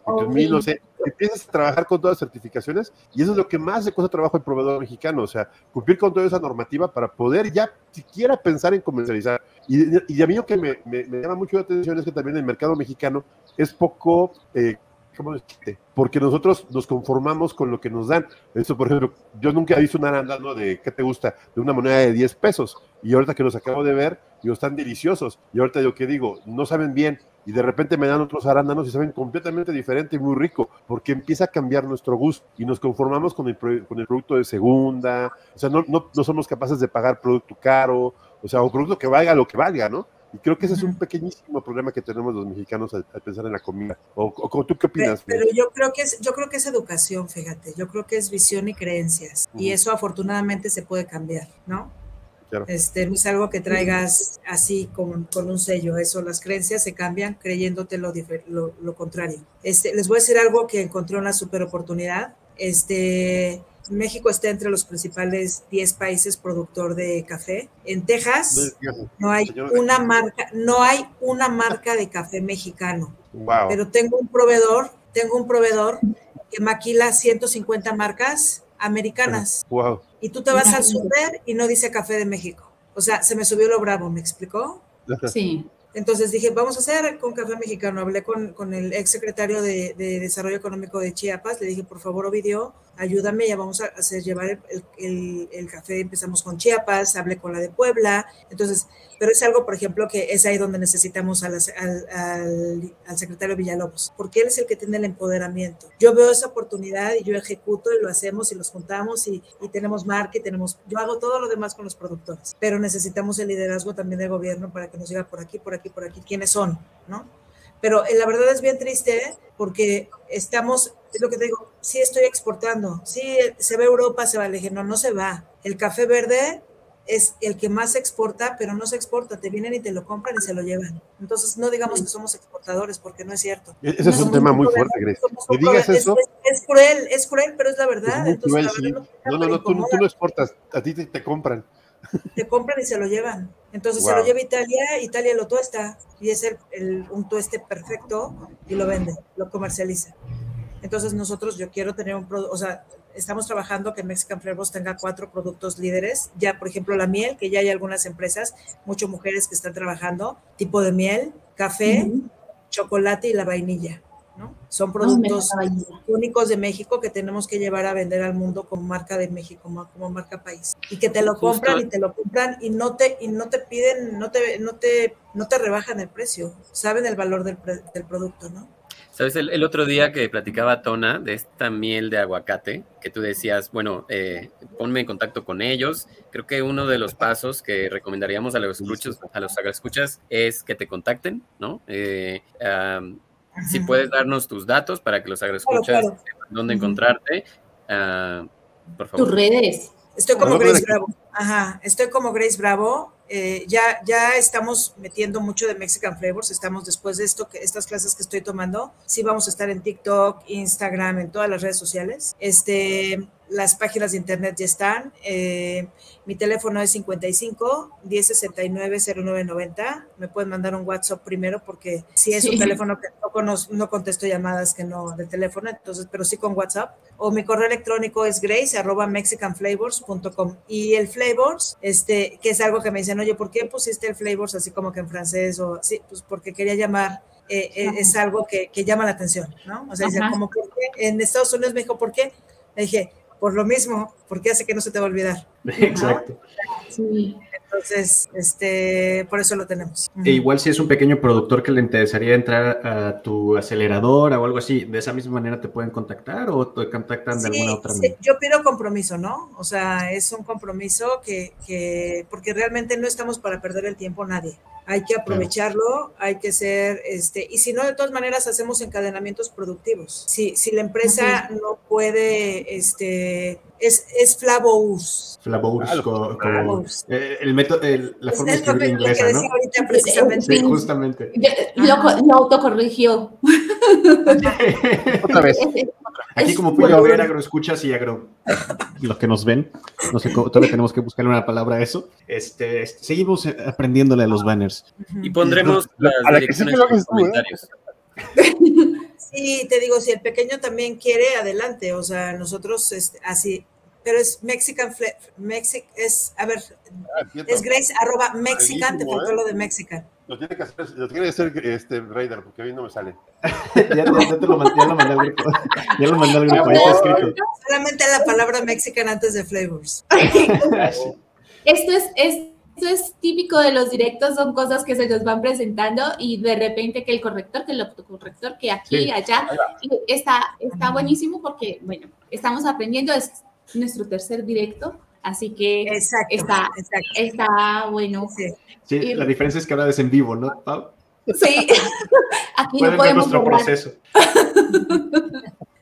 Speaker 2: no sé, empiezas a trabajar con todas las certificaciones y eso es lo que más le cuesta trabajo al proveedor mexicano, o sea, cumplir con toda esa normativa para poder ya siquiera pensar en comercializar. Y, a mí lo que me, me, llama mucho la atención es que también el mercado mexicano es poco... Eh, ¿cómo Porque nosotros nos conformamos con lo que nos dan. Eso, por ejemplo, yo nunca he visto un arándano de, ¿qué te gusta? De una moneda de 10 pesos. Y ahorita que los acabo de ver, digo, están deliciosos. Y ahorita yo que digo, no saben bien. Y de repente me dan otros arándanos y saben completamente diferente y muy rico, porque empieza a cambiar nuestro gusto y nos conformamos con el, con el producto de segunda. O sea, no, no, no somos capaces de pagar producto caro, o sea, un producto que valga lo que valga, ¿no? Y creo que ese es un pequeñísimo problema que tenemos los mexicanos al, pensar en la comida. ¿O, tú qué opinas?
Speaker 5: Pero, yo creo que es, yo creo que es educación, fíjate. Yo creo que es visión y creencias. Y eso afortunadamente se puede cambiar, ¿no? Claro. Este, no es algo que traigas así con, con, un sello, eso, las creencias se cambian creyéndote lo, lo, lo contrario. Este, les voy a decir algo que encontré una super oportunidad. Este, México está entre los principales 10 países productor de café. En Texas no hay una marca, no hay una marca de café mexicano. Pero tengo un proveedor, tengo un proveedor que maquila 150 marcas americanas. Y tú te vas al super y no dice café de México. O sea, se me subió lo bravo, ¿me explicó?
Speaker 3: Sí.
Speaker 5: Entonces dije, vamos a hacer con café mexicano. Hablé con, con el ex secretario de, de, Desarrollo Económico de Chiapas. Le dije, por favor, Ovidio, ayúdame, ya vamos a hacer llevar el, café, empezamos con Chiapas, hablé con la de Puebla, entonces, pero es algo, por ejemplo, que es ahí donde necesitamos al, secretario Villalobos, porque él es el que tiene el empoderamiento. Yo veo esa oportunidad y yo ejecuto y lo hacemos y los juntamos y, y tenemos marca y tenemos, yo hago todo lo demás con los productores, pero necesitamos el liderazgo también del gobierno para que nos diga por aquí, por aquí, por aquí, quiénes son, ¿no? Pero eh, la verdad es bien triste porque estamos, es lo que te digo, sí estoy exportando, sí se ve Europa, se va, le dije, no, no se va. El café verde es el que más se exporta, pero no se exporta, te vienen y te lo compran y se lo llevan. Entonces, no digamos que somos exportadores, porque no es cierto.
Speaker 2: E-, ese es un tema muy fuerte, Grace.
Speaker 5: digas eso. Es, cruel, es cruel, pero es la verdad. Entonces,
Speaker 2: no, no, no, tú, no exportas, a ti te compran
Speaker 5: te compran y se lo llevan. Entonces se lo lleva Italia, Italia lo tuesta y es el, un tueste perfecto y lo vende, lo comercializa. Entonces nosotros, yo quiero tener un producto, o sea, estamos trabajando que Mexican Flavors tenga cuatro productos líderes. Ya, por ejemplo, la miel, que ya hay algunas empresas, muchas mujeres que están trabajando, tipo de miel, café, chocolate y la vainilla. Son productos únicos de México que tenemos que llevar a vender al mundo como marca de México, como, marca país. Y que te lo compran y te lo compran y no te, y no te piden, no te, no te, no te rebajan el precio, saben el valor del, del producto, ¿no?
Speaker 4: Sabes, el, otro día que platicaba Tona de esta miel de aguacate, que tú decías, bueno, eh, ponme en contacto con ellos. Creo que uno de los pasos que recomendaríamos a los escuchas, a los escuchas es que te contacten, ¿no? Eh, si puedes darnos tus datos para que los agroescuchas claro, dónde encontrarte, uh, por favor.
Speaker 3: Tus redes.
Speaker 5: Estoy como Grace Bravo. Ajá, estoy como Grace Bravo. Eh, ya, ya estamos metiendo mucho de Mexican Flavors. Estamos después de esto, que estas clases que estoy tomando, sí vamos a estar en TikTok, Instagram, en todas las redes sociales. Este, las páginas de internet ya están. Eh, mi teléfono es 55 1069 0990. Me pueden mandar un WhatsApp primero porque si es un teléfono que no, no, contesto llamadas que no de teléfono, entonces, pero sí con WhatsApp. O mi correo electrónico es grace arroba mexicanflavors.com. Y el flavors, este, que es algo que me dicen, oye, ¿por qué pusiste el flavors así como que en francés? O sí, pues porque quería llamar eh, eh, es algo que, que, llama la atención, ¿no? O sea, como, ¿por qué? En Estados Unidos me dijo, ¿por qué? Le dije, por lo mismo, porque hace que no se te va a olvidar. (laughs)
Speaker 1: Exacto.
Speaker 5: Entonces, este, por eso lo tenemos.
Speaker 1: E igual si es un pequeño productor que le interesaría entrar a tu aceleradora o algo así, ¿de esa misma manera te pueden contactar o te contactan de alguna otra manera?
Speaker 5: yo pido compromiso, ¿no? O sea, es un compromiso que, que, porque realmente no estamos para perder el tiempo nadie. Hay que aprovecharlo, hay que ser, este, y si no, de todas maneras hacemos encadenamientos productivos. Si, si la empresa no puede, este, es, es Flavous.
Speaker 1: Flavous,
Speaker 5: Ah,
Speaker 1: como,
Speaker 5: Flavous.
Speaker 1: eh, el método, el- la
Speaker 5: Es
Speaker 1: forma de escribir inglesa, ¿no?
Speaker 5: ahorita precisamente.
Speaker 1: Sí, justamente.
Speaker 3: Lo, lo autocorrigió. (laughs)
Speaker 2: Otra vez.
Speaker 1: Aquí
Speaker 3: Es-
Speaker 1: como puede haber agroescuchas y agro los que nos ven, no sé, cómo- todavía tenemos que buscarle una palabra a eso. Este, este, seguimos eh, aprendiéndole a los banners.
Speaker 4: Y pondremos
Speaker 2: La-
Speaker 4: las
Speaker 2: a la
Speaker 4: direcciones en los
Speaker 2: ¿eh?
Speaker 4: comentarios. (laughs)
Speaker 5: Sí, te digo, si el pequeño también quiere, adelante. O sea, nosotros este, así, pero es Mexican Fle- Mexic, es, a ver,
Speaker 2: Ah,
Speaker 5: es Grace arroba Mexican, te faltó
Speaker 2: ¿eh?
Speaker 5: lo de Mexican.
Speaker 2: Lo tiene que hacer, lo tiene que hacer este Raider, porque a mí no me sale. (laughs)
Speaker 1: ya, ya- ya te lo, mandé- ya lo mandé al grupo. Ya lo mandé al grupo, ahí está escrito.
Speaker 5: Solamente la palabra Mexican antes de flavors. (laughs)
Speaker 3: Esto es, es- esto es típico de los directos, son cosas que se nos van presentando y de repente que el corrector, que el autocorrector, que aquí,
Speaker 1: Sí.
Speaker 3: allá, y está, está buenísimo porque, bueno, estamos aprendiendo, es nuestro tercer directo, así que
Speaker 5: Exacto.
Speaker 3: Está-
Speaker 5: exacto.
Speaker 3: está bueno.
Speaker 5: Sí.
Speaker 1: Sí, la diferencia es que ahora es en vivo, ¿no? Pau?
Speaker 3: Sí, (laughs) (laughs) aquí no
Speaker 1: ver
Speaker 3: podemos
Speaker 1: nuestro
Speaker 3: lograr.
Speaker 1: proceso. (laughs)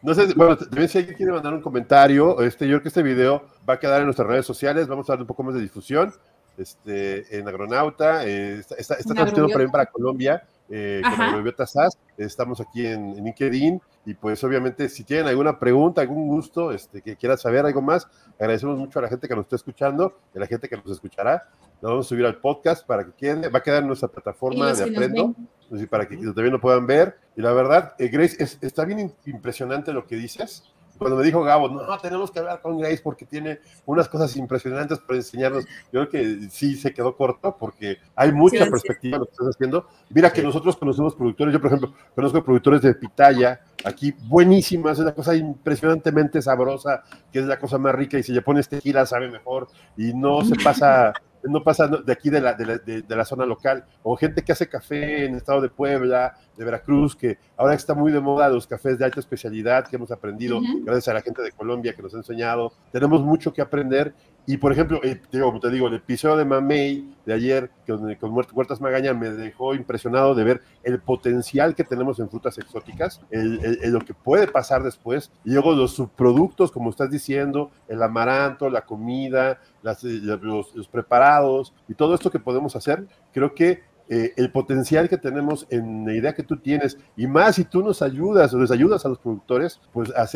Speaker 2: No sé, bueno, también si alguien quiere mandar un comentario, este, yo creo que este video va a quedar en nuestras redes sociales, vamos a darle un poco más de difusión. Este, en Agronauta, eh, está, está, está
Speaker 3: En
Speaker 2: transmitiendo también para Colombia, eh, con SAS, estamos aquí en, en LinkedIn, y pues obviamente si tienen alguna pregunta, algún gusto, este, que quieran saber algo más, agradecemos mucho a la gente que nos está escuchando, y a la gente que nos escuchará, lo vamos a subir al podcast para que quede, va a quedar en nuestra plataforma de Aprendo pues, y para que también lo puedan ver. Y la verdad, eh, Grace, es- está bien im- impresionante lo que dices. Cuando me dijo Gabo, no, tenemos que hablar con Grace porque tiene unas cosas impresionantes para enseñarnos. Yo creo que sí se quedó corto porque hay mucha
Speaker 5: Sí,
Speaker 2: perspectiva en lo que estás haciendo. Mira que nosotros conocemos productores, yo por ejemplo conozco productores de pitaya, aquí buenísimas, es una cosa impresionantemente sabrosa, que es la cosa más rica y si le pones tequila sabe mejor y no se pasa no pasa de aquí de la, de, la, de- de la zona local, o gente que hace café en el estado de Puebla, de Veracruz, que ahora está muy de moda los cafés de alta especialidad que hemos aprendido gracias a la gente de Colombia que nos ha enseñado. Tenemos mucho que aprender. Y por ejemplo, eh, te digo, el episodio de Mamey de ayer con, con Huert- Huertas Magaña me dejó impresionado de ver el potencial que tenemos en frutas exóticas, el, el- lo que puede pasar después, y luego los subproductos, como estás diciendo, el amaranto, la comida, eh, los, los preparados y todo esto que podemos hacer, creo que eh, el potencial que tenemos en la idea que tú tienes, y más si tú nos ayudas o les ayudas a los productores, pues a,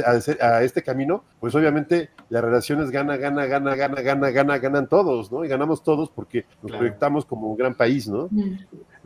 Speaker 2: a este camino, pues obviamente las relaciones gana, gana, gana, gana, gana, gana, ganan todos, ¿no? Y ganamos todos porque nos
Speaker 1: Claro.
Speaker 2: proyectamos como un gran país, ¿no?
Speaker 3: Mm.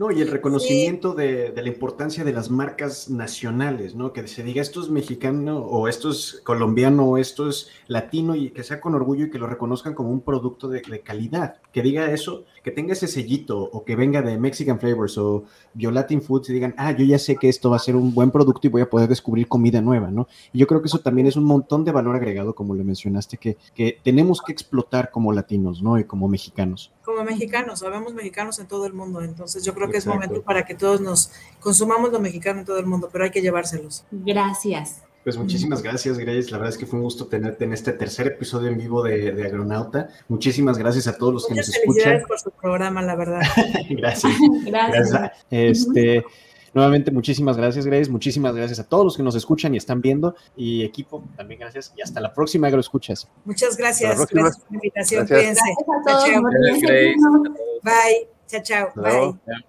Speaker 1: No, y el reconocimiento de, de la importancia de las marcas nacionales, ¿no? Que se diga esto es mexicano o esto es colombiano o esto es latino y que sea con orgullo y que lo reconozcan como un producto de, de calidad. Que diga eso, que tenga ese sellito o que venga de Mexican Flavors o Biolatin Foods y digan, ah, yo ya sé que esto va a ser un buen producto y voy a poder descubrir comida nueva, ¿no? Y yo creo que eso también es un montón de valor agregado, como le mencionaste, que, que tenemos que explotar como latinos, ¿no? Y como mexicanos.
Speaker 5: Como mexicanos, sabemos mexicanos en todo el mundo, entonces yo creo que
Speaker 1: Exacto.
Speaker 5: es momento para que todos nos consumamos lo mexicano en todo el mundo, pero hay que llevárselos.
Speaker 3: Gracias.
Speaker 1: Pues muchísimas gracias, Grace. La verdad es que fue un gusto tenerte en este tercer episodio en vivo de, de Agronauta. Muchísimas gracias a todos los que
Speaker 5: Muchas
Speaker 1: nos escuchan.
Speaker 5: felicidades por su programa, la verdad. (laughs)
Speaker 1: Gracias. (laughs)
Speaker 3: Gracias.
Speaker 1: Gracias. Este, nuevamente, muchísimas gracias, Grace. Muchísimas gracias a todos los que nos escuchan y están viendo. Y equipo, también gracias. Y hasta la próxima, Agroescuchas.
Speaker 5: Muchas gracias.
Speaker 2: Hasta la próxima.
Speaker 5: Gracias por la invitación.
Speaker 2: Gracias.
Speaker 3: A todos.
Speaker 5: Chao, chao. Bye. Chao, chao. Bye.